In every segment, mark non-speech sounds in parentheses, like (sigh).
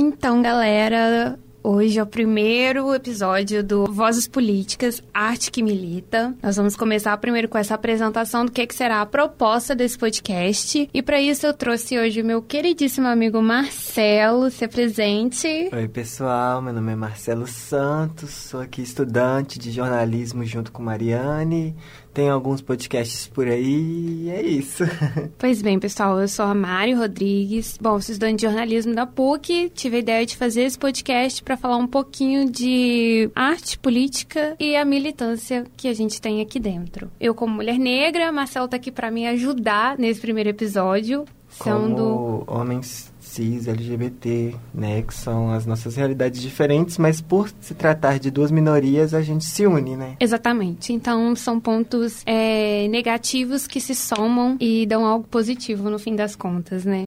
Então, galera, Hoje é o primeiro episódio do Vozes Políticas, Arte que Milita. Nós vamos começar primeiro com essa apresentação do que, que será a proposta desse podcast. E para isso eu trouxe hoje o meu queridíssimo amigo Marcelo, se apresente. Oi, pessoal, meu nome é Marcelo Santos, sou aqui estudante de jornalismo junto com Mariane. Tem alguns podcasts por aí e é isso. (laughs) Pois bem, pessoal, eu sou a Mari Rodrigues. Bom, sou estudante de jornalismo da PUC. Tive a ideia de fazer esse podcast para falar um pouquinho de arte, política e a militância que a gente tem aqui dentro. Eu, como mulher negra, Marcelo tá aqui para me ajudar nesse primeiro episódio. Como homens cis, LGBT, né? Que são as nossas realidades diferentes, mas por se tratar de duas minorias, a gente se une, né? Exatamente. Então, são pontos é, negativos que se somam e dão algo positivo no fim das contas, né?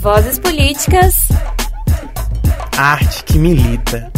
Vozes Políticas. Arte que milita.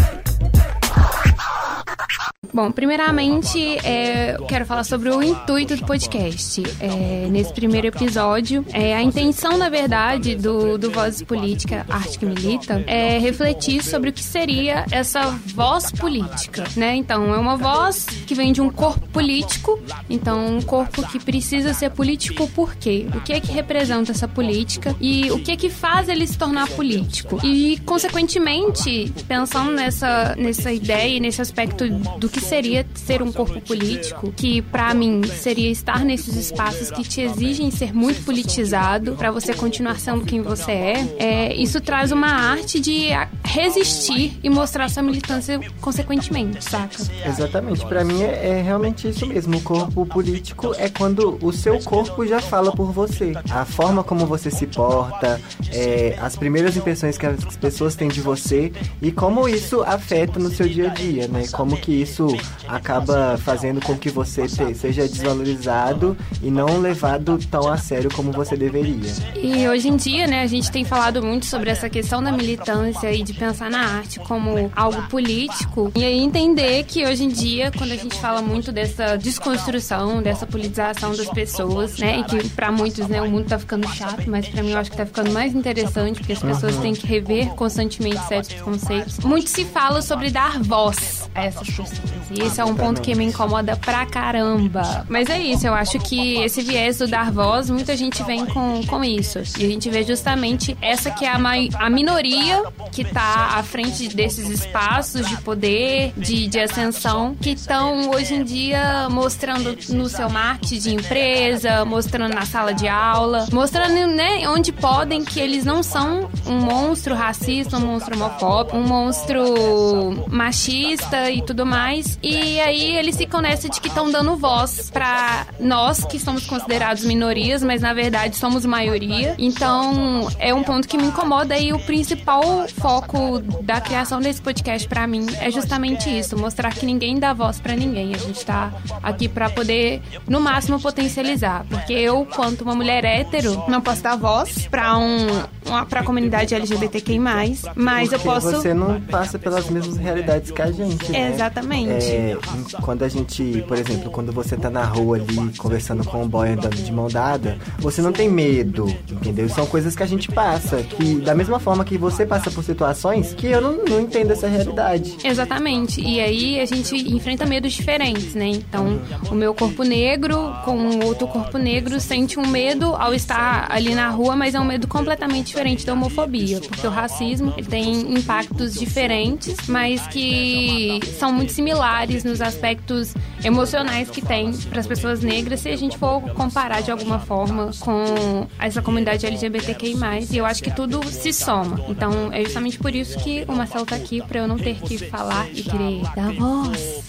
Bom, primeiramente, é, eu quero falar sobre o intuito do podcast. É, nesse primeiro episódio, é, a intenção, na verdade, do, do Vozes Política, Arte que Milita, é refletir sobre o que seria essa voz política, né? Então, é uma voz que vem de um corpo político, então um corpo que precisa ser político por quê? O que é que representa essa política e o que é que faz ele se tornar político? E, consequentemente, pensando nessa, nessa ideia e nesse aspecto do que seria ser um corpo político, que para mim seria estar nesses espaços que te exigem ser muito politizado para você continuar sendo quem você é, é, isso traz uma arte de resistir e mostrar sua militância consequentemente, saca? Exatamente, para mim é, é, realmente isso mesmo. O corpo político é quando o seu corpo já fala por você. A forma como você se porta, é, as primeiras impressões que as pessoas têm de você e como isso afeta no seu dia a dia, né? Como que isso acaba fazendo com que você te, seja desvalorizado e não levado tão a sério como você deveria. E hoje em dia, né, a gente tem falado muito sobre essa questão da militância e de pensar na arte como algo político. E aí entender que hoje em dia, quando a gente fala muito dessa desconstrução, dessa politização das pessoas, né, e que para muitos, né, o mundo tá ficando chato, mas para mim eu acho que tá ficando mais interessante porque as pessoas uhum. têm que rever constantemente certos conceitos. Muito se fala sobre dar voz a essas pessoas. E esse é um ponto que me incomoda pra caramba. Mas é isso, eu acho que esse viés do dar voz, muita gente vem com, com isso. E a gente vê justamente essa que é a, a minoria que tá à frente desses espaços de poder, de, de ascensão, que estão hoje em dia mostrando no seu marketing de empresa, mostrando na sala de aula, mostrando, né, onde podem que eles não são um monstro racista, um monstro homofóbico, um monstro machista e tudo mais e aí eles ficam nessa de que estão dando voz para nós que somos considerados minorias, mas na verdade somos maioria. Então é um ponto que me incomoda e o principal foco da criação desse podcast para mim é justamente isso, mostrar que ninguém dá voz para ninguém. A gente tá aqui para poder no máximo potencializar, porque eu, quanto uma mulher hétero, não posso dar voz para um uma, pra comunidade LGBTQI+, mas porque eu posso você não passa pelas mesmas realidades que a gente, né? Exatamente. É, quando a gente, por exemplo, quando você tá na rua ali conversando com um boy andando de mão dada, você não tem medo, entendeu? São coisas que a gente passa, que da mesma forma que você passa por situações que eu não, não entendo essa realidade. Exatamente. E aí a gente enfrenta medos diferentes, né? Então, o meu corpo negro com outro corpo negro sente um medo ao estar ali na rua, mas é um medo completamente diferente da homofobia, porque o racismo ele tem impactos diferentes, mas que são muito similares nos aspectos emocionais que tem para as pessoas negras se a gente for comparar de alguma forma com essa comunidade LGBTQI+. E eu acho que tudo se soma. Então é justamente por isso que o Marcelo tá aqui para eu não ter que falar e querer dar voz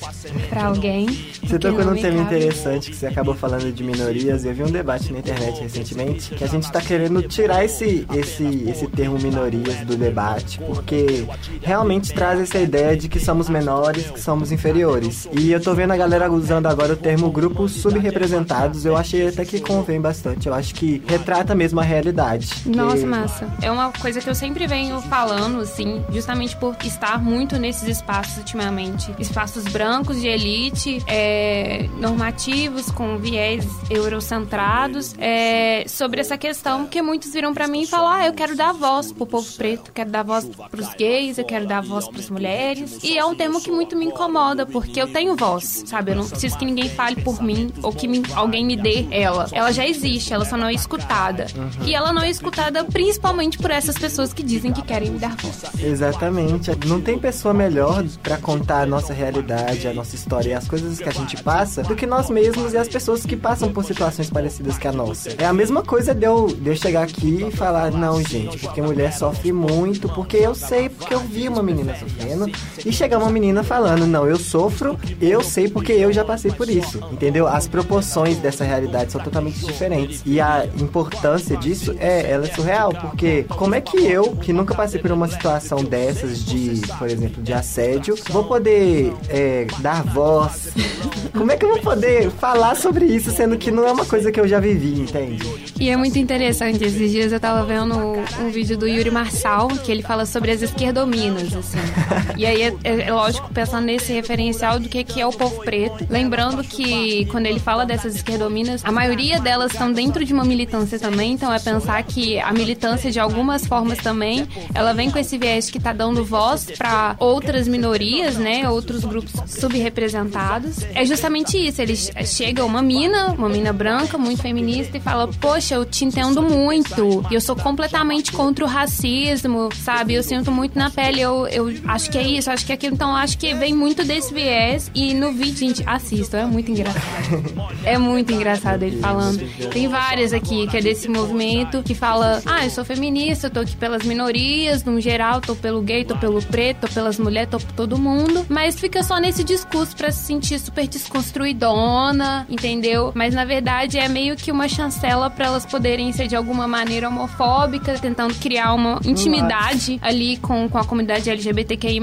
para alguém. Você tocou num tema interessante que você acabou falando de minorias. Eu vi um debate na internet recentemente que a gente está querendo tirar esse, esse, esse termo minorias do debate porque realmente traz essa ideia de que somos menores, que somos inferiores. E eu tô vendo a galera usando agora o termo grupos subrepresentados, eu achei até que convém bastante. Eu acho que retrata mesmo a realidade. Nossa, que... massa. É uma coisa que eu sempre venho falando, assim, justamente por estar muito nesses espaços ultimamente. Espaços brancos de elite, é, normativos, com viés eurocentrados, é, sobre essa questão que muitos viram para mim e falam: ah, eu quero dar voz pro povo preto, quero dar voz pros gays, eu quero dar voz pras mulheres. E é um termo que muito me incomoda, porque eu tenho voz, sabe? Eu não preciso que ninguém fale por mim ou que me, alguém me dê ela. Ela já existe, ela só não é escutada. E ela não é escutada principalmente por essas pessoas que dizem que querem me dar voz. Exatamente. Não tem pessoa melhor para contar a nossa realidade, a nossa história e as coisas que a gente passa do que nós mesmos e as pessoas que passam por situações parecidas que a nossa. É a mesma coisa de eu, de eu chegar aqui e falar, não, gente, porque mulher sofre muito, porque eu sei, porque eu vi uma menina sofrendo, e chegar uma menina falando, não, eu sofro, eu sei porque eu já passei por isso. Entendeu? As proporções dessa realidade são totalmente diferentes. E a importância disso é, ela é surreal, porque como é que eu, que nunca passei por uma situação dessas de, por exemplo, de assédio, vou poder é, dar voz? Como é que eu vou poder falar sobre isso, sendo que não é uma coisa que eu já vivi, entende? E é muito interessante. Esses dias eu tava vendo um vídeo do Yuri Marçal, que ele fala sobre as esquerdominas, assim. e aí é, é, é, lógico, pensando nesse referencial do que, que é o povo preto. Lembrando que quando ele fala dessas esquerdominas, a maioria delas estão dentro de uma militância também, então é pensar que a militância, de algumas formas também, ela vem com esse viés que tá dando voz para outras minorias, né? Outros grupos subrepresentados. É justamente isso. Eles chega uma mina, uma mina branca, muito feminista, e fala: Poxa, eu te entendo muito. E eu sou completamente contra o racismo, sabe? Eu sinto muito na pele. Eu, eu acho que é isso, acho que é aquilo. Então, acho que vem muito desse viés. E no vídeo, gente, assista, é muito engraçado. é muito engraçado ele falando. Tem várias aqui que é desse movimento que fala: Ah, eu sou feminista, eu tô aqui pelas minorias, no geral, tô pelo gay, tô pelo preto, tô pelas mulheres, tô por todo mundo. Mas fica só nesse discurso pra se sentir super desconstruidona, entendeu? Mas na verdade é meio que uma chancela para elas poderem ser de alguma maneira homofóbicas, tentando criar uma intimidade Nossa. ali com, com a comunidade LGBTQI+,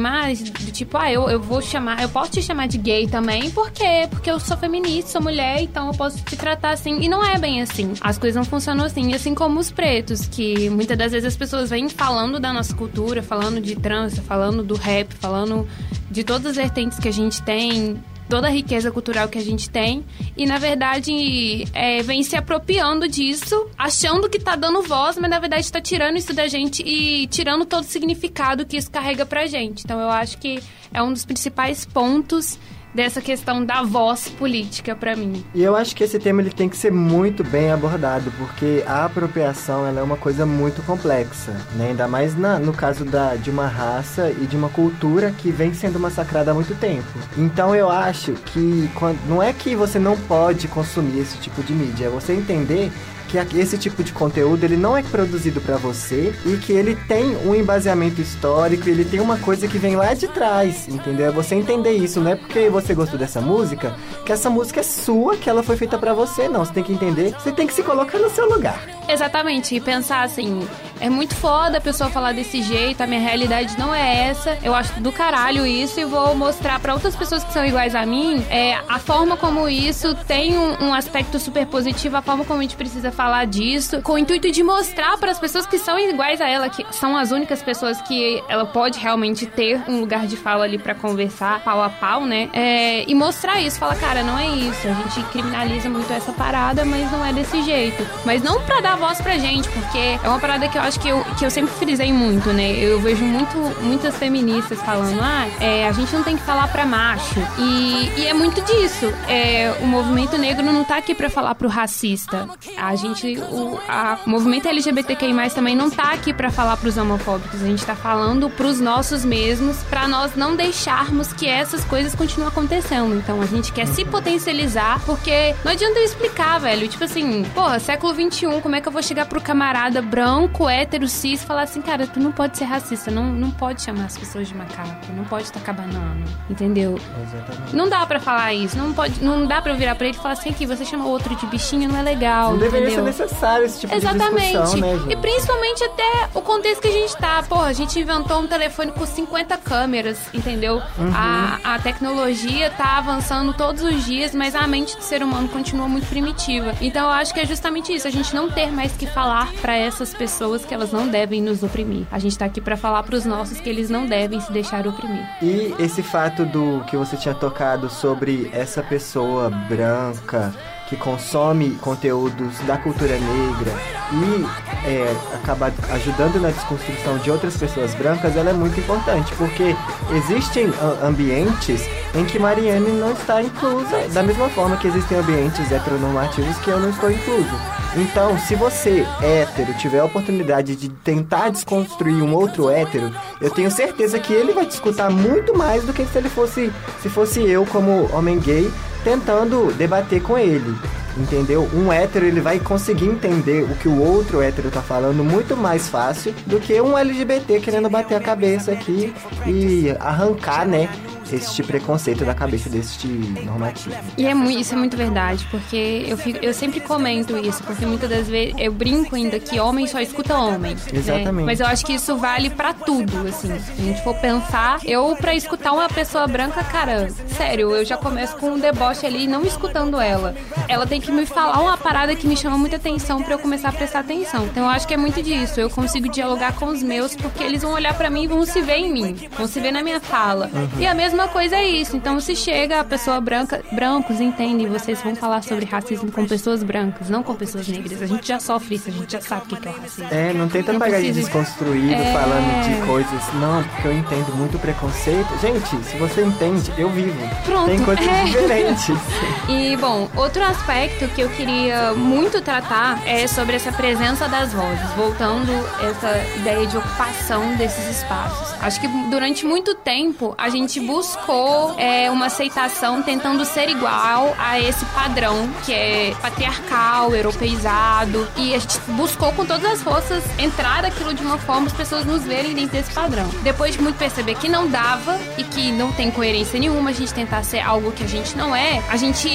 do tipo, ah, eu, eu vou chamar, eu posso te chamar de gay também, por quê? Porque eu sou feminista, sou mulher, então eu posso te tratar assim. E não é bem assim. As coisas não funcionam assim. E assim como os pretos, que muitas das vezes as pessoas vêm falando da nossa cultura, falando de trans, falando do rap, falando de todas as vertentes que a gente tem, toda a riqueza cultural que a gente tem e na verdade é, vem se apropriando disso, achando que tá dando voz, mas na verdade está tirando isso da gente e tirando todo o significado que isso carrega pra gente. Então eu acho que é um dos principais pontos dessa questão da voz política para mim. E eu acho que esse tema ele tem que ser muito bem abordado, porque a apropriação ela é uma coisa muito complexa, né? ainda mais na, no caso da, de uma raça e de uma cultura que vem sendo massacrada há muito tempo. Então eu acho que quando, não é que você não pode consumir esse tipo de mídia, é você entender que esse tipo de conteúdo ele não é produzido para você e que ele tem um embaseamento histórico, ele tem uma coisa que vem lá de trás, entendeu? É você entender isso, não é porque você gostou dessa música que essa música é sua, que ela foi feita para você, não. Você tem que entender, você tem que se colocar no seu lugar. Exatamente, e pensar assim, é muito foda a pessoa falar desse jeito, a minha realidade não é essa. Eu acho do caralho isso e vou mostrar para outras pessoas que são iguais a mim é, a forma como isso tem um, um aspecto super positivo, a forma como a gente precisa falar disso, com o intuito de mostrar para as pessoas que são iguais a ela, que são as únicas pessoas que ela pode realmente ter um lugar de fala ali para conversar pau a pau, né? É, e mostrar isso, falar, cara, não é isso. A gente criminaliza muito essa parada, mas não é desse jeito. Mas não pra dar voz pra gente, porque é uma parada que eu acho que eu, que eu sempre frisei muito, né? Eu vejo muito, muitas feministas falando, ah, é, a gente não tem que falar pra macho. E, e é muito disso. É, o movimento negro não tá aqui pra falar pro racista. A gente, o, a, movimento LGBTQI+, também não tá aqui pra falar pros homofóbicos. A gente tá falando pros nossos mesmos, pra nós não deixarmos que essas coisas continuem acontecendo. Então a gente quer se potencializar, porque não adianta eu explicar, velho. Tipo assim, porra, século XXI, como é que eu vou chegar pro camarada branco, hétero cis falar assim, cara, tu não pode ser racista, não, não pode chamar as pessoas de macaco, não pode tacar banana, entendeu? Exatamente. Não dá pra falar isso, não pode, não dá pra eu virar pra ele e falar assim, aqui, você chama outro de bichinho, não é legal, Não deveria entendeu? ser necessário esse tipo Exatamente. de discussão, né, gente? e principalmente até o contexto que a gente tá. Porra, a gente inventou um telefone com 50 câmeras, entendeu? Uhum. A, a tecnologia tá avançando todos os dias, mas a mente do ser humano continua muito primitiva. Então eu acho que é justamente isso, a gente não ter mais que falar pra essas pessoas que elas não devem nos oprimir. A gente tá aqui pra falar pros nossos que eles não devem se deixar oprimir. E esse fato do que você tinha tocado sobre essa pessoa branca que consome conteúdos da cultura negra e é, acaba ajudando na desconstrução de outras pessoas brancas, ela é muito importante, porque existem a- ambientes em que Mariane não está inclusa, da mesma forma que existem ambientes heteronormativos que eu não estou incluso. Então, se você, hétero, tiver a oportunidade de tentar desconstruir um outro hétero, eu tenho certeza que ele vai te escutar muito mais do que se ele fosse, se fosse eu como homem gay tentando debater com ele. Entendeu? Um hétero ele vai conseguir entender o que o outro hétero tá falando muito mais fácil do que um LGBT querendo bater a cabeça aqui e arrancar, né, este preconceito da cabeça deste normativo. E é muito, isso é muito verdade, porque eu, fico- eu sempre comento isso, porque muitas das vezes eu brinco ainda que homem só escuta homem. né? Exatamente. Mas eu acho que isso vale pra tudo, assim. Se a gente for pensar, eu pra escutar uma pessoa branca, cara, sério, eu já começo com um deboche ali, não escutando ela. Ela tem que me falar uma parada que me chama muita atenção pra eu começar a prestar atenção. Então eu acho que é muito disso. Eu consigo dialogar com os meus, porque eles vão olhar pra mim e vão se ver em mim, vão se ver na minha fala. E a mesma coisa é isso. Então se chega a pessoa branca, brancos entendem, vocês vão falar sobre racismo com pessoas brancas, não com pessoas negras. A gente já sofre isso, a gente já sabe o que é o racismo. É, não tenta Não pagar de desconstruído É. falando de coisas. Não, porque eu entendo muito preconceito. Gente, se você entende, eu vivo. Pronto, Tem coisas é. diferentes. (laughs) E, bom, outro aspecto que eu queria muito tratar é sobre essa presença das vozes, voltando essa ideia de ocupação desses espaços. Acho que durante muito tempo a gente buscou é, uma aceitação tentando ser igual a esse padrão que é patriarcal, europeizado, e a gente buscou com todas as forças entrar aquilo de uma forma as pessoas nos verem dentro desse padrão. Depois de muito perceber que não dava e que não tem coerência nenhuma a gente tentar ser algo que a gente não é, a gente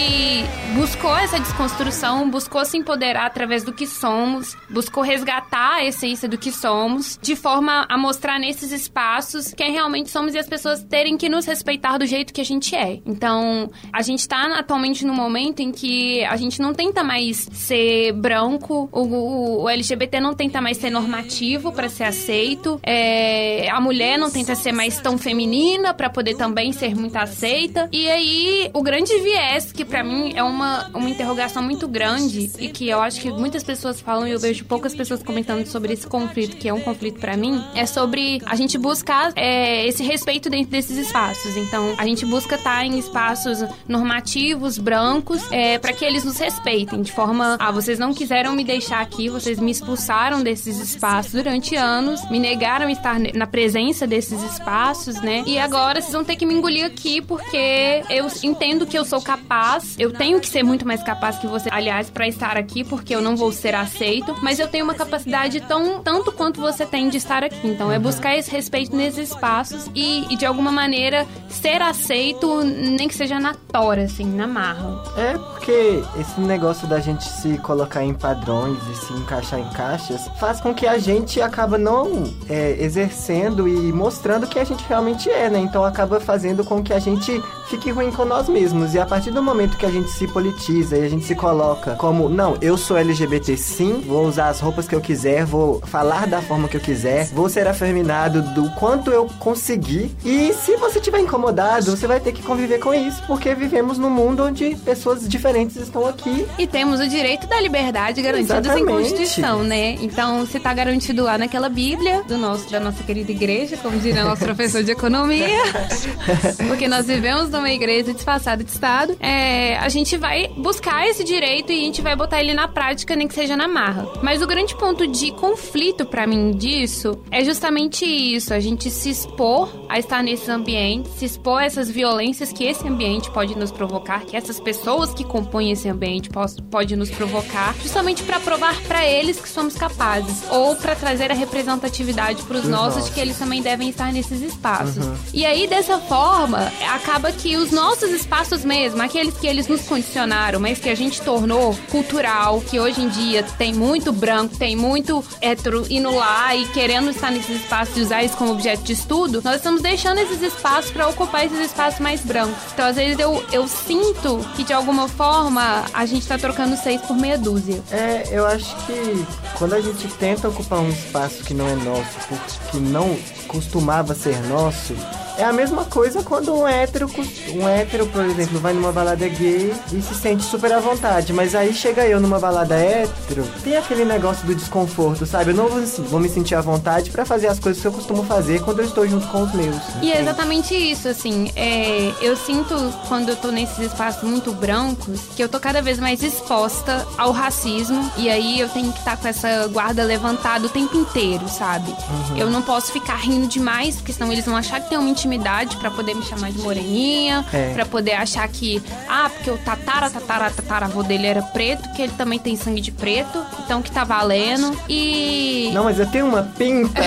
buscou essa desconstrução, buscou se empoderar através do que somos, buscou resgatar a essência do que somos, de forma a mostrar nesses espaços quem realmente somos e as pessoas terem que nos respeitar do jeito que a gente é. Então, a gente tá atualmente num momento em que a gente não tenta mais ser branco, o, o- LGBT não tenta mais ser normativo pra ser aceito, é, a mulher não tenta ser mais tão feminina pra poder também ser muito aceita. E aí, o grande viés, que pra mim é uma, uma interrogação muito grande e que eu acho que muitas pessoas falam e eu vejo poucas pessoas comentando sobre esse conflito, que é um conflito pra mim, é sobre a gente buscar é, esse respeito dentro desses espaços. Então, a gente busca estar em espaços normativos, brancos, é, para que eles nos respeitem de forma, ah, vocês não quiseram me deixar aqui, vocês me expulsaram desses espaços durante anos, me negaram estar na presença desses espaços, né? E agora vocês vão ter que me engolir aqui porque eu entendo que eu sou capaz, eu tenho que ser muito mais capaz que você, aliás, para estar aqui, porque eu não vou ser aceito, mas eu tenho uma capacidade tão tanto quanto você tem de estar aqui. Então é buscar esse respeito nesses espaços e, e de alguma maneira ser aceito, nem que seja na tora, assim, na marra. É porque esse negócio da gente se colocar em padrões e se encaixar em caixas faz com que a gente acaba não é, exercendo e mostrando o que a gente realmente é, né? Então acaba fazendo com que a gente fique ruim com nós mesmos. E a partir do momento que a gente se politiza e a gente se coloca como, não, eu sou LGBT sim, vou usar as roupas que eu quiser, vou falar da forma que eu quiser, vou ser afeminado do quanto eu conseguir. E se você tiver incomodado, você vai ter que conviver com isso, porque vivemos num mundo onde pessoas diferentes estão aqui. E temos o direito da liberdade garantidos em. Constituição, né? Então, se tá garantido lá naquela Bíblia do nosso, da nossa querida igreja, como diria nosso professor de economia, (laughs) porque nós vivemos numa igreja disfarçada de Estado, é, a gente vai buscar esse direito e a gente vai botar ele na prática, nem que seja na marra. Mas o grande ponto de conflito pra mim disso é justamente isso, a gente se expor a estar nesses ambientes, se expor a essas violências que esse ambiente pode nos provocar, que essas pessoas que compõem esse ambiente pode nos provocar, justamente para provar para eles que somos capazes, ou para trazer a representatividade para os nossos, nossos de que eles também devem estar nesses espaços. Uhum. E aí dessa forma acaba que os nossos espaços mesmo, aqueles que eles nos condicionaram, mas que a gente tornou cultural, que hoje em dia tem muito branco, tem muito hétero indo lá e querendo estar nesses espaços e usar isso como objeto de estudo, nós estamos deixando esses espaços para ocupar esses espaços mais brancos. Então, às vezes, eu, eu sinto que de alguma forma a gente tá trocando seis por meia dúzia. É, eu acho que quando a gente tenta ocupar um espaço que não é nosso, porque não costumava ser nosso, é a mesma coisa quando um hétero, um hétero, por exemplo, vai numa balada gay e se sente super à vontade. Mas aí chega eu numa balada hétero, tem aquele negócio do desconforto, sabe? Eu não vou, vou me sentir à vontade para fazer as coisas que eu costumo fazer quando eu estou junto com os meus. E é exatamente isso, assim. É, eu sinto quando eu tô nesses espaços muito brancos que eu tô cada vez mais exposta ao racismo. E aí eu tenho que estar tá com essa guarda levantada o tempo inteiro, sabe? Uhum. Eu não posso ficar rindo demais, porque senão eles vão achar que tem uma intimidade para poder me chamar de moreninha, é. para poder achar que, ah, porque o tatara, tatara, tataravô dele era preto, que ele também tem sangue de preto, então que tá valendo. E. Não, mas eu tenho uma pinta.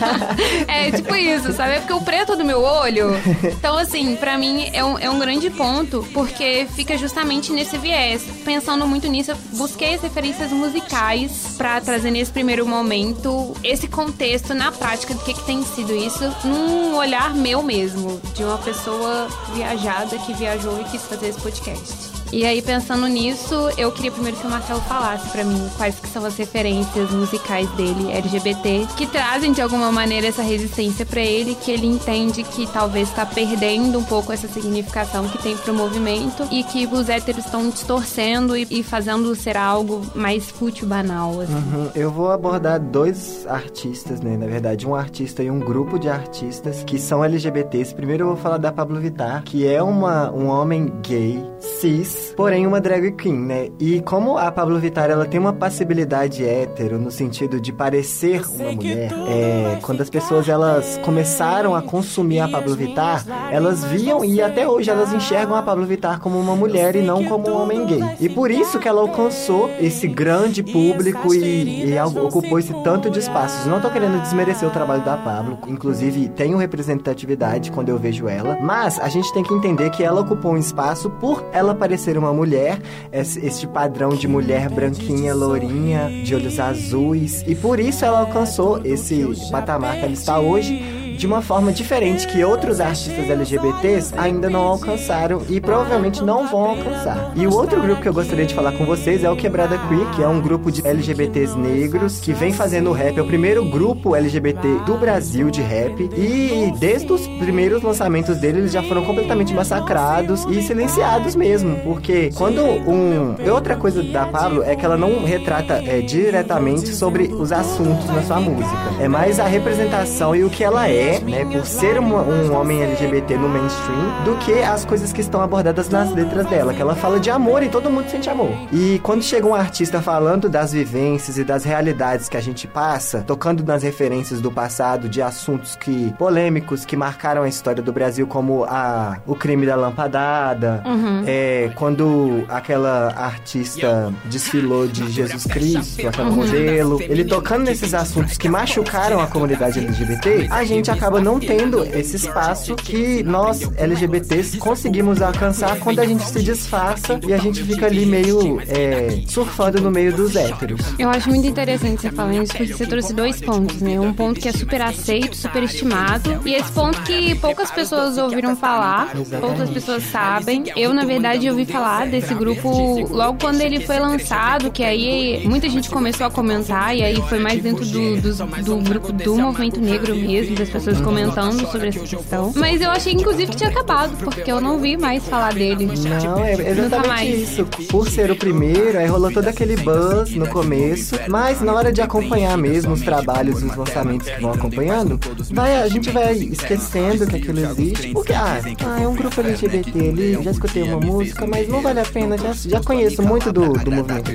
(laughs) é tipo isso, sabe? É porque o preto do meu olho. (laughs) Então, assim, para mim é um, é um grande ponto, porque fica justamente nesse viés. Pensando muito nisso, eu busquei as referências musicais para trazer nesse primeiro momento esse contexto na prática do que, que tem sido isso, num olhar meu eu mesmo, de uma pessoa viajada que viajou e quis fazer esse podcast. E aí, pensando nisso, eu queria primeiro que o Marcelo falasse para mim quais que são as referências musicais dele, LGBT, que trazem de alguma maneira essa resistência para ele, que ele entende que talvez está perdendo um pouco essa significação que tem pro movimento e que os héteros estão distorcendo e, e, fazendo ser algo mais fútil, banal. Assim. Uhum. Eu vou abordar dois artistas, né? Na verdade, um artista e um grupo de artistas que são LGBTs. Primeiro eu vou falar da Pablo Vittar, que é uma, um homem gay, cis, porém uma drag queen, né? E como a Pablo Vittar ela tem uma passibilidade hétero no sentido de parecer uma mulher, é, quando as pessoas elas começaram a consumir a Pablo Vittar, elas viam e até hoje elas enxergam a Pablo Vittar como uma mulher e não como um homem gay. E por isso que ela alcançou esse grande público e, e ocupou esse tanto de espaços. Não tô querendo desmerecer o trabalho da Pablo, inclusive tenho representatividade quando eu vejo ela, mas a gente tem que entender que ela ocupou um espaço por ela parecer ser uma mulher, este padrão de mulher branquinha, lourinha, de olhos azuis, e por isso ela alcançou esse patamar que ela está hoje de uma forma diferente que outros artistas LGBTs ainda não alcançaram e provavelmente não vão alcançar. E o outro grupo que eu gostaria de falar com vocês é o Quebrada Queer, que é um grupo de LGBTs negros que vem fazendo rap. É o primeiro grupo LGBT do Brasil de rap. E desde os primeiros lançamentos dele, eles já foram completamente massacrados e silenciados mesmo. Porque quando um. Outra coisa da Pablo é que ela não retrata é, diretamente sobre os assuntos na sua música. É mais a representação e o que ela é né, por ser uma, um homem LGBT no mainstream, do que as coisas que estão abordadas nas letras dela, que ela fala de amor e todo mundo sente amor. E quando chega um artista falando das vivências e das realidades que a gente passa, tocando nas referências do passado, de assuntos que polêmicos que marcaram a história do Brasil, como a, o crime da lampadada, uhum. é, quando aquela artista desfilou de Jesus Cristo, aquela uhum. modelo, ele tocando nesses assuntos que machucaram a comunidade LGBT, a gente acaba não tendo esse espaço que nós, LGBTs, conseguimos alcançar quando a gente se disfarça e a gente fica ali meio é, surfando no meio dos héteros. Eu acho muito interessante você falar isso, porque você trouxe dois pontos, né? Um ponto que é super aceito, super estimado, e esse ponto que poucas pessoas ouviram falar, Exatamente. poucas pessoas sabem. Eu, na verdade, ouvi falar desse grupo logo quando ele foi lançado, que aí muita gente começou a comentar, e aí foi mais dentro do, do, do grupo do movimento negro mesmo, das pessoas pessoas comentando sobre essa questão. Mas eu achei, inclusive, que tinha acabado, porque eu não vi mais falar dele. Não, é exatamente isso. Por ser o primeiro, aí rolou todo aquele buzz no começo, mas na hora de acompanhar mesmo os trabalhos e os lançamentos que vão acompanhando, vai, a gente vai esquecendo que aquilo existe, porque, ah, ah é um grupo LGBT ali, já escutei uma música, mas não vale a pena, já, já conheço muito do, do movimento.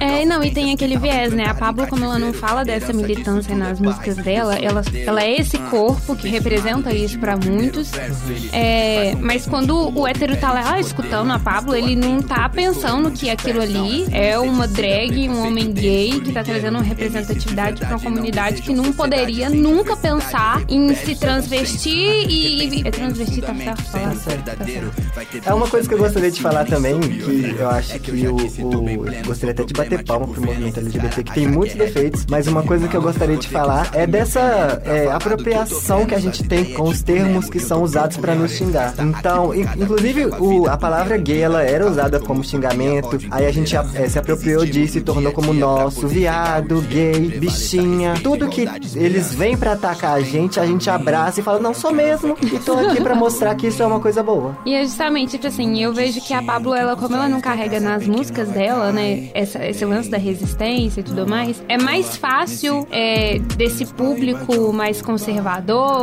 É, não, e tem aquele viés, né? A Pablo, como ela não fala dessa militância nas músicas dela, ela, ela é esse corpo corpo, que representa isso pra muitos. É, mas quando o hétero tá lá escutando a Pablo, ele não tá pensando que aquilo ali é uma drag, um homem gay, que tá trazendo uma representatividade pra uma comunidade que não poderia nunca pensar em se transvestir e. É transvestir, tá? Tá certo. Tá certo. É uma coisa que eu gostaria de falar também, que eu acho que o. o gostaria até de bater palma pro movimento LGBT, que tem muitos defeitos, mas uma coisa que eu gostaria de falar é dessa é, apropriação que a gente tem com os termos que são usados para nos xingar. Então, inclusive, o, a palavra gay ela era usada como xingamento, aí a gente é, se apropriou disso e tornou como nosso, viado, gay, bichinha. Tudo que eles vêm para atacar a gente, a gente abraça e fala, não sou mesmo, e tô aqui pra mostrar que isso é uma coisa boa. E é justamente, tipo assim, eu vejo que a Pablo, ela, como ela não carrega nas músicas dela, né, essa, esse lance da resistência e tudo mais, é mais fácil é, desse público mais conservador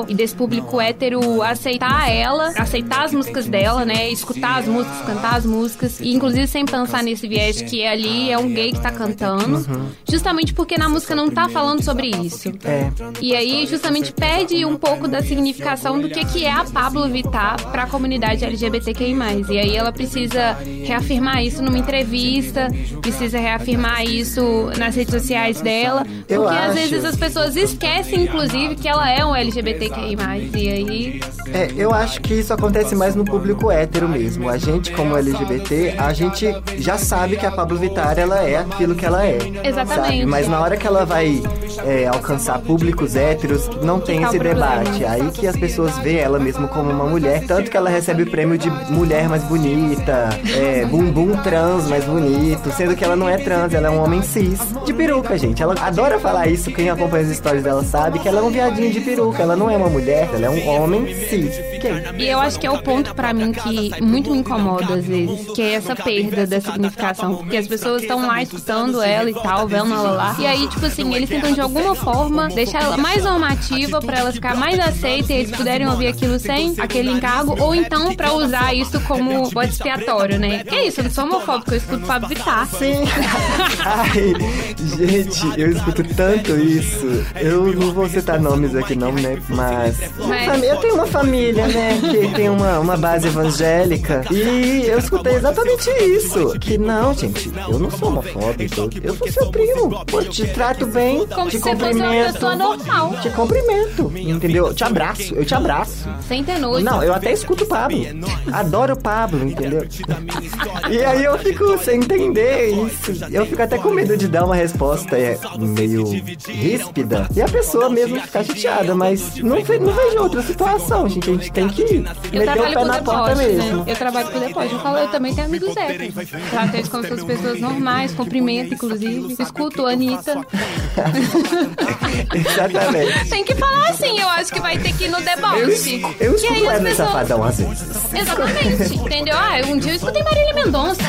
e desse público hétero aceitar ela, aceitar as músicas dela, né, escutar as músicas, cantar as músicas, e inclusive sem pensar nesse viés que ali é um gay que tá cantando, uhum. justamente porque na música não tá falando sobre isso. É. E aí, justamente, perde um pouco da significação do que, que é a Pablo Vittar pra comunidade LGBTQI+. E aí ela precisa reafirmar isso numa entrevista, precisa reafirmar isso nas redes sociais dela, porque às vezes as pessoas esquecem, inclusive, que ela é um LGBTQI+. E aí... É, eu acho que isso acontece mais no público hétero mesmo. A gente, como LGBT, a gente já sabe que a Pablo Vittar, ela é aquilo que ela é. Exatamente. Sabe? Mas na hora que ela vai é, alcançar públicos héteros, não tem esse debate. Aí que as pessoas veem ela mesmo como uma mulher, tanto que ela recebe o prêmio de mulher mais bonita, é, bumbum trans mais bonito, sendo que ela não é trans, ela é um homem cis. De peruca, gente. Ela adora falar isso, quem acompanha as histórias dela sabe que ela é um viadinho de peruca, ela não é uma mulher, ela é um homem cis. Gay. E eu acho que é o ponto pra mim que muito me incomoda às vezes, que é essa perda da significação, porque as pessoas estão lá escutando ela e tal, vendo ela lá, e aí, tipo assim, eles tentam de alguma forma deixar ela mais normativa pra ela ficar mais aceita e eles puderem ouvir aquilo sem aquele encargo, ou então pra usar isso como bode expiatório, né? Que é isso, eu não sou homofóbico, eu escuto Pablo Vittar. Sim. (laughs) Ai, gente, eu escuto tanto isso. Eu não vou citar nomes aqui não, né? Mas, Mas- eu tenho uma família, né? Que tem uma, uma base evangélica. E eu escutei exatamente isso. Que não, gente, eu não sou homofóbico. Eu sou seu primo. Pô, te trato bem, Como te se você fosse uma cumprimento. pessoa normal. Te cumprimento, entendeu? Te abraço, eu te abraço. Sem ter nojo. Não, eu até escuto o Pablo. Adoro o Pablo, entendeu? (laughs) E aí eu fico sem entender isso. Eu fico até com medo de dar uma resposta é, meio ríspida. E a pessoa mesmo ficar chateada, mas não, ve- não vejo outra situação, gente. A gente tem que Eu meter o trabalho pé com na porta mesmo. né? Eu trabalho com depote. Eu falo, eu também tenho amigos héteros. Trato eles como se fossem pessoas normais, cumprimento, inclusive. Escuto a Anitta. Exatamente. Tem que falar assim, eu acho que vai ter que ir no Eu, deboche. eu aí escuto as Wesley pessoas- Safadão às vezes. Exatamente, entendeu? Ah, um dia eu escutei Marília Mendonça.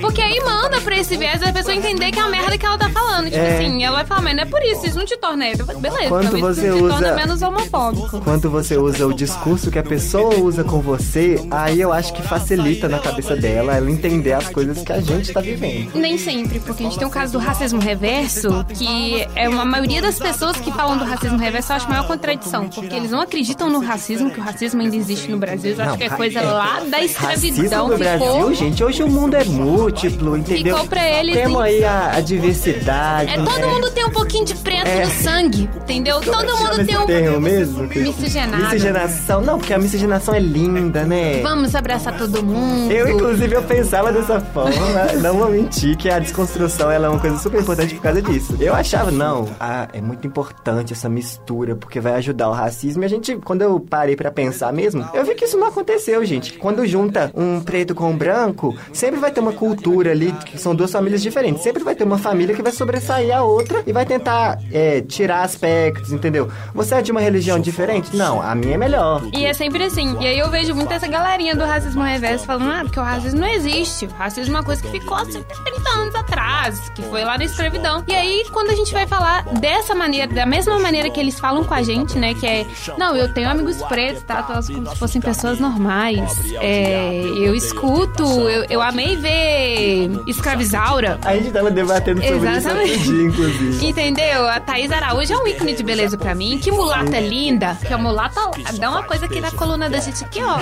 Porque aí manda pra esse viés a pessoa entender que é a merda que ela tá falando. Tipo É. assim, ela vai falar, mas não é por isso, isso não te torna hétero. Eu Beleza, Quando então você isso te torna usa- homofóbico. Quando você usa o discurso que a pessoa usa com você, aí eu acho que facilita na cabeça dela ela entender as coisas que a gente tá vivendo. Nem sempre, porque a gente tem o caso do racismo reverso, que é uma maioria das pessoas que falam do racismo reverso, eu acho a maior contradição, porque eles não acreditam no racismo, que o racismo ainda existe no Brasil, eu acho Não, que é coisa é, lá da Racismo escravidão no ficou. Brasil, gente, hoje o mundo é múltiplo, entendeu? Ficou pra eles, Temos aí a, a diversidade. É, todo né? mundo tem um pouquinho de preto É. no sangue, entendeu? É Todo mundo tem um mesmo? miscigenado. Miscigenação. Não, porque a miscigenação é linda, né? Vamos abraçar todo mundo. Eu, inclusive, eu pensava dessa forma, não vou mentir, que a desconstrução ela é uma coisa super importante por causa disso. Eu achava, não, ah, é muito importante essa mistura, porque vai ajudar o racismo. E a gente, quando eu parei pra pensar mesmo, eu vi que isso não aconteceu, gente. Quando junta um preto com um branco, sempre vai ter uma cultura ali, que são duas famílias diferentes. Sempre vai ter uma família que vai sobressair a outra e vai tentar é, tirar aspectos, entendeu? Você é de uma religião diferente? Não, a minha é melhor. E é sempre assim. E aí eu vejo muito essa galerinha do racismo reverso falando, ah, porque o racismo não existe. O racismo é uma coisa que ficou há 30 anos atrás. que foi lá na escravidão. E aí, quando a gente vai falar dessa maneira, da mesma maneira que eles falam com a gente, né? Que é, não, eu tenho amigos pretos, tá? Como se fossem pessoas normais. É, eu escuto, eu, eu amei ver Escravizaura. A gente tava debatendo sobre Exatamente. isso dia, inclusive. Entendeu? A Thaís Araújo é um ícone de beleza pra mim. Que mulata linda. Que a mulata dá uma coisa aqui na coluna da gente aqui, ó.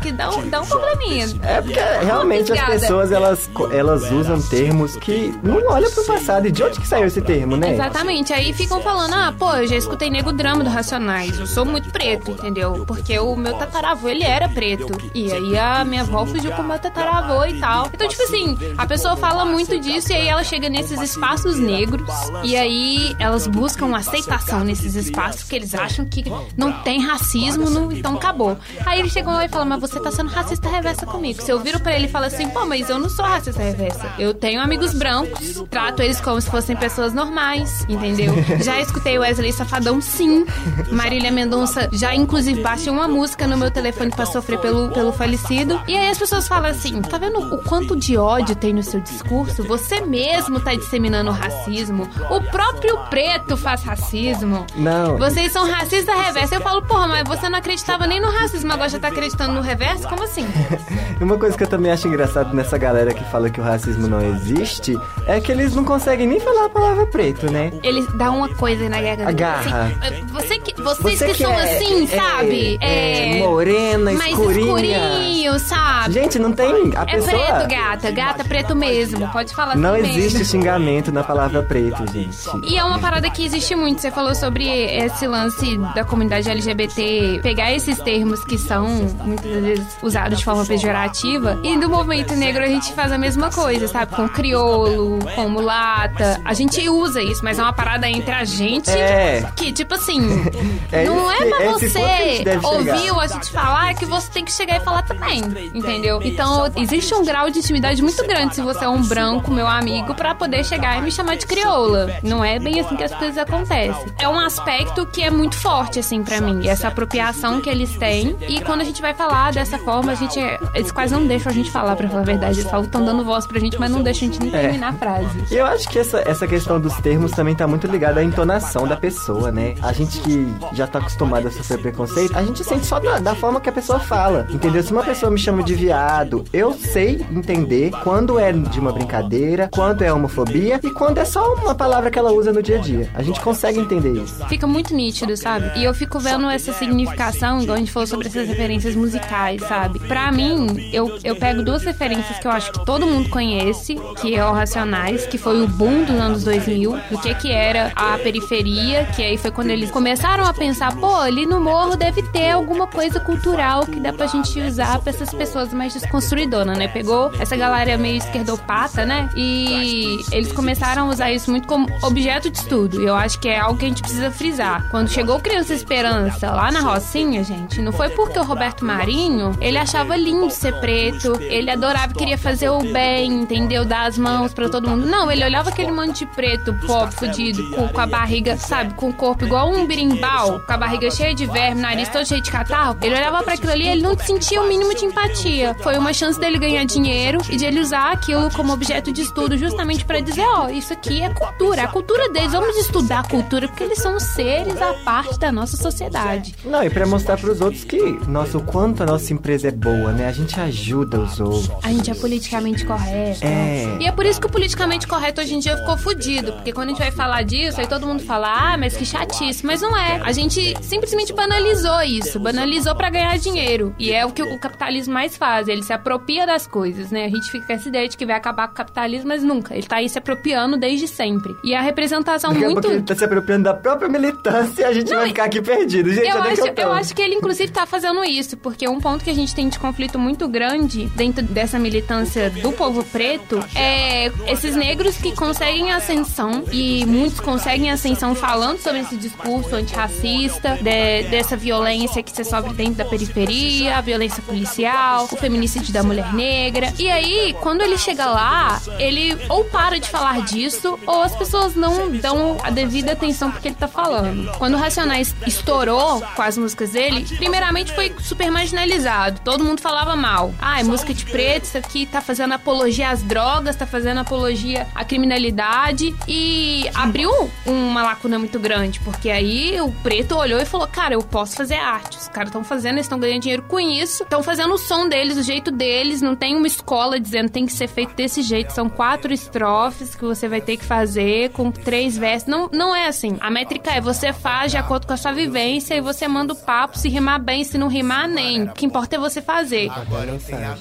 Que dá um, dá um (laughs) probleminha. É porque realmente as pessoas, elas, elas usam termos que não olham pro passado. E de onde que saiu esse termo, né? Exatamente. Aí ficam falando, ah, pô, eu já escutei Nego Drama do Racionais. Eu sou muito preto, entendeu? Porque o meu tataravô, ele era preto. E aí a minha avó fugiu com o meu tataravô e tal. Então, tipo assim, a pessoa fala muito disso e aí ela chega nesses espaços negros e aí elas buscam aceitação nesses espaços que eles acham que não tem racismo, no, então acabou. Aí ele chegam lá e falam, mas você tá sendo racista reversa comigo. Se eu viro pra ele e falo assim, pô, mas eu não sou racista reversa. Eu tenho amigos brancos, trato eles como se fossem pessoas normais, entendeu? (laughs) Já escutei Wesley Safadão, sim. Marília Mendonça já, inclusive, baixou uma música no meu telefone pra sofrer pelo, pelo falecido. E aí as pessoas falam assim, tá vendo o quanto de ódio tem no seu discurso? Você mesmo tá disseminando racismo. O próprio preto faz racismo. Não. Vocês são racistas reversa. Eu falo, porra, mas você não acreditava nem no racismo, agora já tá acreditando no reverso? Como assim? (laughs) Uma coisa que eu também acho engraçado nessa galera que fala que o racismo não existe é que eles não conseguem nem falar a palavra preto, né? Eles dão uma coisa na garganta. Agarra. Assim, você que, vocês você que, que são é, assim, é, sabe? É, é, morena, escurinha. Mais escurinho, sabe? Gente, não tem. A é pessoa... preto, gata. Gata, preto mesmo. Pode falar Não existe mesmo. xingamento na palavra preto, gente. E é uma parada que existe muito. Você falou sobre esse lance da comunidade LGBT pegar esses termos que são muitas vezes usados de forma pejorativa. E no movimento negro a gente faz a mesma coisa, sabe? Com criolo, com mulata. A gente usa isso, mas é uma parada entre a gente é. que, tipo assim, (laughs) é não é pra você ouvir a gente falar que você tem que chegar e falar também, entendeu? Então, existe um grau de intimidade muito grande se você é um branco, meu amigo, para poder chegar e me chamar de crioula. Não é bem assim que as coisas acontecem. É um aspecto que é muito forte, assim, para mim. Essa apropriação que eles têm. E quando a gente vai falar dessa forma, a gente. Eles quase não deixam a gente falar, pra falar a verdade. Eles falam, estão dando voz pra gente, mas não deixam a gente nem é. terminar a frase. Eu acho que essa, essa questão dos termos também tá muito ligada à entonação da pessoa, né? A gente que já tá acostumado a sofrer preconceito, a gente sente só da, da forma que a pessoa fala. Entendeu? Se uma pessoa me chama de viado, eu sei entender quando é de uma brincadeira, quando é homofobia e quando é só uma palavra que ela usa no dia a dia. A gente consegue entender isso. Fica muito nítido, sabe? E eu fico vendo essa significação, igual a gente falou sobre essas referências musicais, sabe? Pra mim, eu, eu pego duas referências que eu acho que todo mundo conhece, que é o Racionais, que foi o boom dos anos 2000, do que que era a periferia, que aí foi quando eles começaram a pensar, pô, ali no morro deve ter alguma coisa cultural que dá pra gente usar pra essas pessoas mais desconstruidoras, né? Pegou essa galera meio esquerdopata, né? E eles começaram a usar isso muito como objeto de estudo. E eu acho que é algo que a gente precisa frisar. Quando chegou Criança Esperança lá na Rocinha, gente, não foi porque o Roberto Marinho, ele achava lindo ser preto, ele adorava, queria fazer o bem, entendeu? Dar as mãos para todo mundo. Não, ele olhava aquele monte de preto, pobre, fudido, com, a barriga, sabe, com o corpo igual um birimbau, com a barriga cheia de verme, nariz todo cheio de catarro. Ele olhava para aquilo ali, ele não sentia o mínimo de empatia. Foi uma chance dele ganhar dinheiro e de ele usar aquilo como objeto de estudo justamente para dizer, ó, oh, isso aqui é cultura, é a cultura deles. Vamos estudar a cultura porque eles são seres à parte da nossa sociedade. Não, e para mostrar para os outros que, nossa, o quanto a nossa empresa é boa, né? A gente ajuda os outros. A gente é politicamente correto. É. E é por isso que o politicamente correto hoje em dia ficou fudido, porque quando a gente vai falar disso, aí todo mundo fala: "Ah, mas que chatice". Mas não é. A gente simplesmente banalizou isso, banalizou para ganhar dinheiro. E é o que o capitalismo mais faz, ele se apropria das coisas, né? A gente fica com essa ideia de que vai acabar com o capitalismo, mas nunca. Ele tá aí se apropriando desde sempre. E a representação Daqui muito. Ele tá se apropriando da própria militância gente não, vai ficar aqui perdido. Gente, eu, acho, eu acho que ele, inclusive, tá fazendo isso, porque um ponto que a gente tem de conflito muito grande dentro dessa militância do povo preto é esses negros que conseguem ascensão e muitos conseguem ascensão falando sobre esse discurso antirracista, de, dessa violência que você sofre dentro da periferia, a violência policial, o feminicídio da mulher negra. E aí, quando ele chega lá, ele ou para de falar disso, ou as pessoas não dão a devida atenção porque ele tá falando. Quando o Racionais estourou com as músicas dele, primeiramente foi super marginalizado. Todo mundo falava mal. Ah, é música de preto, isso aqui tá fazendo apologia às drogas, tá fazendo apologia à criminalidade e abriu uma lacuna muito grande, porque aí o preto olhou e falou: Cara, eu posso fazer arte. Os caras estão fazendo, eles estão ganhando dinheiro com isso, estão fazendo o som deles, o jeito deles, não tem uma escola dizendo tem que ser feito desse jeito. São quatro estrofes que você vai ter que fazer com três versos. Não, não é assim. A métrica é você faz de acordo com a sua vivência e você manda o papo, se rimar bem, se não rimar, nem. O que importa é você fazer.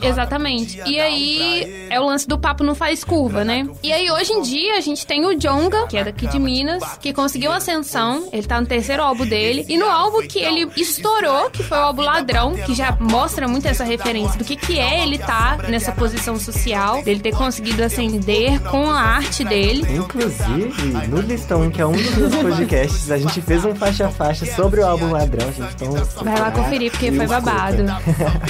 Exatamente. E aí é o lance do papo não faz curva, né? E aí hoje em dia a gente tem o Jonga, que é daqui de Minas, que conseguiu ascensão. Ele tá no terceiro álbum dele. E no álbum que ele estourou, que foi o álbum Ladrão, que já mostra muito essa referência do que, que é ele tá nessa posição social, dele ter conseguido ascender com a arte dele. Inclusive, no Listão, que é um dos meus podcasts, a gente fez um faixa a faixa sobre o álbum Ladrão. Gente, então, Vai lá conferir, porque foi babado.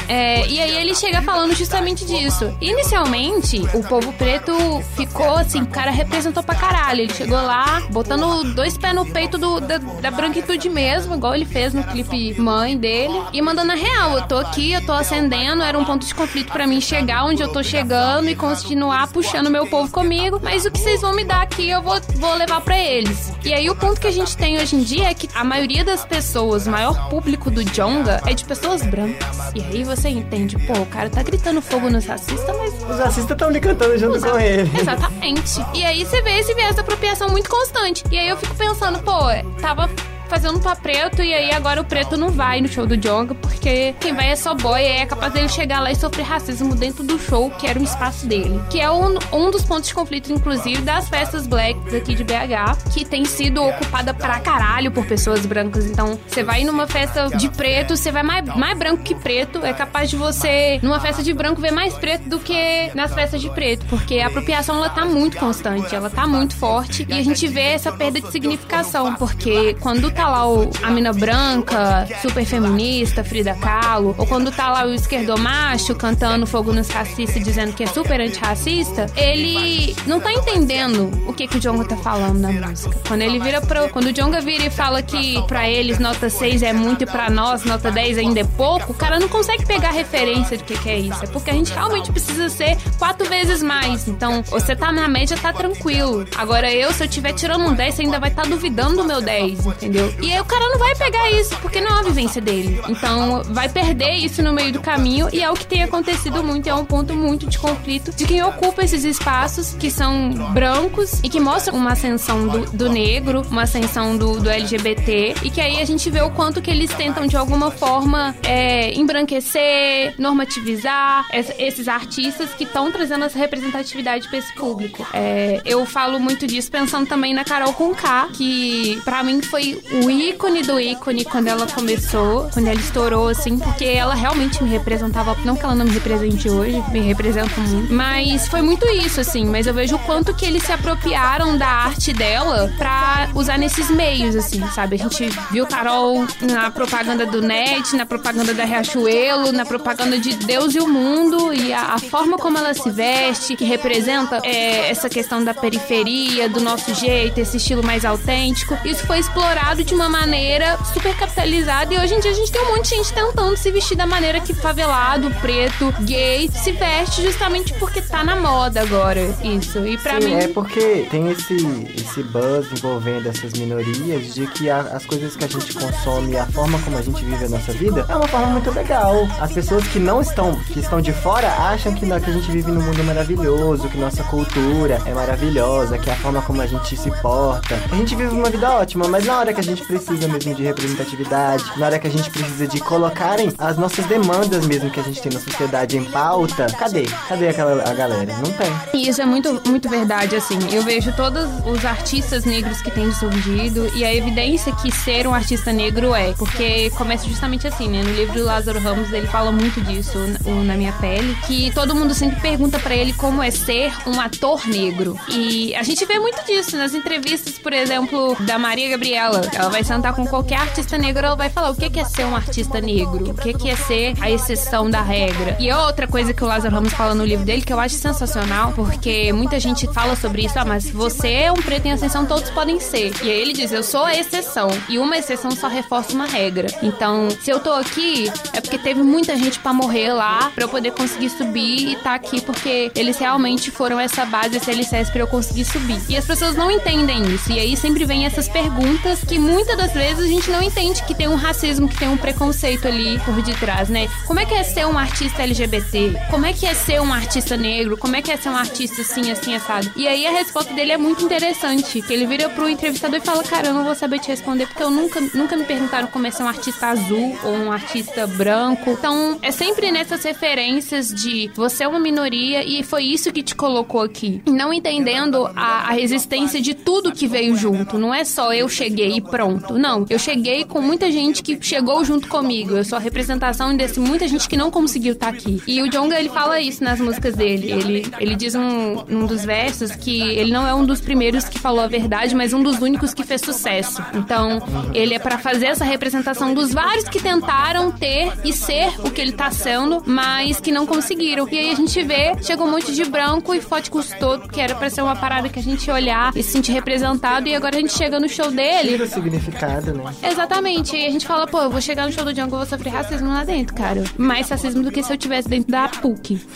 É, e aí ele chega falando justamente disso. Inicialmente, o povo preto ficou assim, o cara representou pra caralho. Ele chegou lá, botando dois pés no peito do, da, da branquitude mesmo, igual ele fez no clipe Mãe dele, e mandando a real. Eu tô aqui, eu tô acendendo, era um ponto de conflito para mim chegar onde eu tô chegando e continuar puxando meu povo comigo, mas o que vocês vão me dar aqui eu vou, vou levar para eles. E aí o ponto que a gente tem hoje em dia é que a maioria das pessoas, o maior público do Jonga é de pessoas brancas. E aí você entende, pô, o cara tá gritando fogo nos racistas, mas. Os racistas estão me cantando junto Os com ele. Exatamente. E aí você vê esse viés de apropriação muito constante. E aí eu fico pensando, pô, tava fazendo pra preto e aí agora o preto não vai no show do Jonga porque quem vai é só boy é capaz dele chegar lá e sofrer racismo dentro do show que era o espaço dele. Que é um, um dos pontos de conflito, inclusive, das festas blacks aqui de BH, que tem sido ocupada pra caralho por pessoas brancas. Então, você vai numa festa de preto, você vai mais, mais branco que preto. É capaz de você, numa festa de branco, ver mais preto do que nas festas de preto. Porque a apropriação, ela tá muito constante, ela tá muito forte. E a gente vê essa perda de significação, porque quando tá lá o, a mina branca, super feminista, Frida Kahlo, ou quando tá lá o esquerdomacho cantando Fogo nos Racistas dizendo que é super antirracista, ele não tá entendendo o que, que o Jonga tá falando na música. Quando ele vira pro. Quando o Jonga vira e fala que pra eles nota 6 é muito e pra nós nota 10 ainda é pouco, o cara não consegue pegar referência do que, que é isso. É porque a gente realmente precisa ser quatro vezes mais. Então, você tá na média, tá tranquilo. Agora eu, se eu tiver tirando um 10, você ainda vai estar tá duvidando do meu 10, entendeu? E aí o cara não vai pegar isso, porque não é a vivência dele. Então, vai perder isso no meio do caminho e é o que tem acontecido muito. É um ponto muito de conflito de quem ocupa esses espaços que são brancos e que mostram uma ascensão do, do negro, uma ascensão do, do, LGBT e que aí a gente vê o quanto que eles tentam de alguma forma é, embranquecer, normativizar esses artistas que estão trazendo essa representatividade para esse público. É, eu falo muito disso pensando também na Carol Conká, que para mim foi o ícone do ícone quando ela começou, quando ela estourou, assim, porque ela realmente me representava. Não que ela não me represente hoje, me representa muito. Mas foi muito isso, assim. Mas eu vejo o quanto que eles se apropriaram da arte dela pra usar nesses meios, assim, sabe? A gente viu Carol na propaganda do NET, na propaganda da Riachuelo, na propaganda de Deus e o mundo, e a, a forma como ela se veste, que representa é, essa questão da periferia, do nosso jeito, esse estilo mais autêntico. Isso foi explorado de uma maneira super capitalizada, e hoje em dia a gente tem um monte de gente tentando se vestir da maneira que favelado, preto, gay se veste justamente porque tá na moda agora isso. E para mim é porque tem esse esse buzz envolvendo essas minorias de que a, as coisas que a gente consome, a forma como a gente vive a nossa vida é uma forma muito legal. As pessoas que não estão que estão de fora acham que, que a gente vive num mundo maravilhoso, que nossa cultura é maravilhosa, que a forma como a gente se porta. A gente vive uma vida ótima, mas na hora que a gente precisa mesmo de representatividade, na hora que a gente precisa de colocarem as nossas demandas mesmo que a gente tem na sociedade em pauta, cadê? Cadê aquela a galera? Não tem. E isso é muito, muito verdade, assim. Eu vejo todos os artistas negros que têm surgido e a evidência que ser um artista negro é, porque começa justamente assim, né? No livro do Lázaro Ramos, ele fala muito disso, Na Minha Pele, que todo mundo sempre pergunta para ele como é ser um ator negro. E a gente vê muito disso nas entrevistas, por exemplo, da Maria Gabriela. Ela vai sentar com qualquer artista negro, ela vai falar o que é ser um artista negro, o que é ser a exceção da regra. E outra coisa que o Lázaro Ramos fala no livro dele que eu acho sensacional, porque muita gente fala sobre isso, ah, mas você é um preto em ascensão, todos podem ser. E aí ele diz, eu sou a exceção, e uma exceção só reforça uma regra. Então, se eu tô aqui, é porque teve muita gente para morrer lá, para eu poder conseguir subir e tá aqui porque eles realmente foram essa base, esse alicerce pra eu conseguir subir. E as pessoas não entendem isso. E aí sempre vem essas perguntas que muitas das vezes a gente não entende que tem um racismo, que tem um preconceito ali por detrás, né? Como é que é ser um artista LGBT? Como é que é ser um artista negro? Como é que é ser um artista assim, assim, assado? E aí a resposta dele é muito interessante, que ele vira pro entrevistador e fala, cara, eu não vou saber te responder porque eu nunca, nunca me perguntaram como é ser um artista azul ou um artista branco. Então, é sempre nessas referências de você é uma minoria e foi isso que te colocou aqui. Não entendendo a, a resistência de tudo que veio junto. Não é só eu cheguei e pronto. Não. Eu cheguei com muita gente que chegou junto comigo. Eu sou a representação desse muita gente que não conseguiu estar tá aqui. E o Jonga, ele fala isso nas músicas dele. Ele, ele diz um, um dos versos que ele não é um dos primeiros que falou a verdade, mas um dos únicos que fez sucesso. Então, ele é para fazer essa representação dos vários que tentaram ter e ser o que ele tá sendo, mas que não conseguiram. E aí a gente vê, chegou um monte de branco e Forte custou, que era pra ser uma parada que a gente olhar e se sentir representado, e agora a gente chega no show dele. Significado, né? Exatamente. E a gente fala, pô, eu vou chegar no show do Django, eu vou sofrer racismo lá dentro, cara. Mais racismo do que se eu tivesse dentro da PUC. (laughs)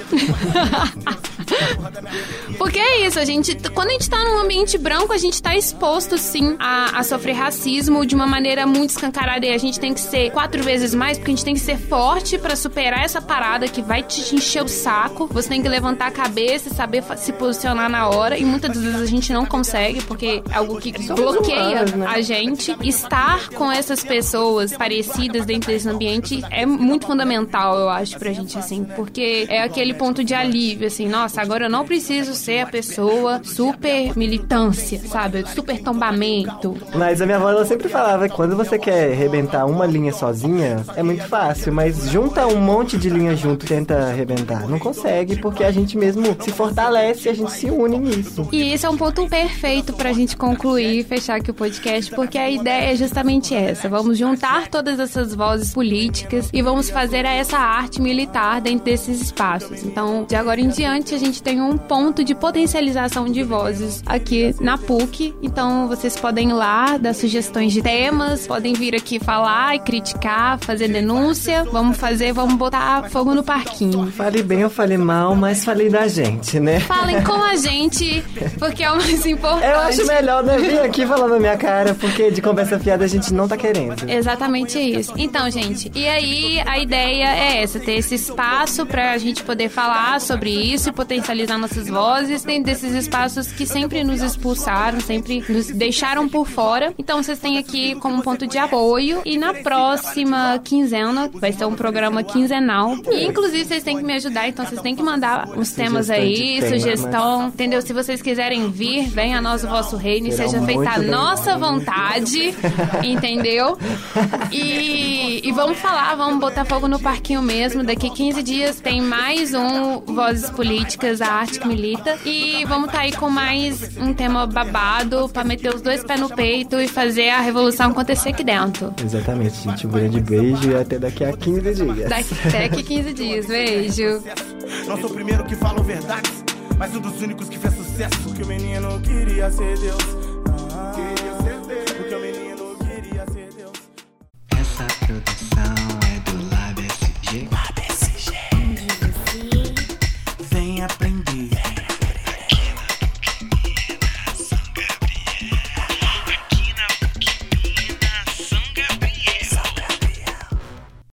Porque é isso, a gente. Quando a gente tá num ambiente branco, a gente tá exposto, sim, a, a sofrer racismo de uma maneira muito escancarada. E a gente tem que ser quatro vezes mais, porque a gente tem que ser forte para superar essa parada que vai te encher o saco. Você tem que levantar a cabeça e saber se posicionar na hora. E muitas vezes a gente não consegue, porque é algo que bloqueia humanos, né? a gente. Estar com essas pessoas parecidas dentro desse ambiente é muito fundamental, eu acho, pra gente, assim. Porque é aquele ponto de alívio, assim, nossa, agora eu não preciso ser a pessoa super militância, sabe? Super tombamento. Mas a minha avó ela sempre falava que quando você quer arrebentar uma linha sozinha, é muito fácil, mas junta um monte de linha junto e tenta arrebentar. Não consegue, porque a gente mesmo se fortalece e a gente se une nisso. E esse é um ponto perfeito pra gente concluir e fechar aqui o podcast, porque a ideia é justamente essa. Vamos juntar todas essas vozes políticas e vamos fazer essa arte militar dentro desses espaços. Então, de agora em diante, a gente tem um ponto de potencialização de vozes aqui na PUC. Então, vocês podem ir lá dar sugestões de temas, podem vir aqui falar e criticar, fazer denúncia. Vamos fazer, vamos botar fogo no parquinho. Fale bem ou fale mal, mas fale da gente, né? Falem com a gente, (laughs) porque é o mais importante. Eu acho melhor né, vir aqui falar na minha cara, porque de conversa fiada a gente não tá querendo. Exatamente isso. Então, gente, e aí a ideia é essa, ter esse espaço pra gente poder falar sobre isso e potencializar nossas vozes dentro desses espaços que sempre nos expulsaram, sempre nos deixaram por fora. Então, vocês têm aqui como ponto de apoio e na próxima quinzena vai ser um programa quinzenal. E inclusive vocês têm que me ajudar, então vocês têm que mandar uns temas aí, tema, sugestão, mas... entendeu? Se vocês quiserem vir, venha a nós o vosso reino e seja feita a nossa vontade, entendeu? E, e vamos falar, vamos botar fogo no parquinho mesmo. Daqui 15 dias tem mais um Vozes Políticas, a arte que milita. E vamos estar tá aí com mais um tema babado pra meter os dois pés no peito e fazer a revolução acontecer aqui dentro. Exatamente, gente. Um grande beijo e até daqui a 15 dias. Daqui, até aqui 15 dias. Beijo. Não sou o primeiro que falo verdades, mas um dos únicos que fez sucesso. Que o menino queria ser Deus. Ah, queria ser Deus.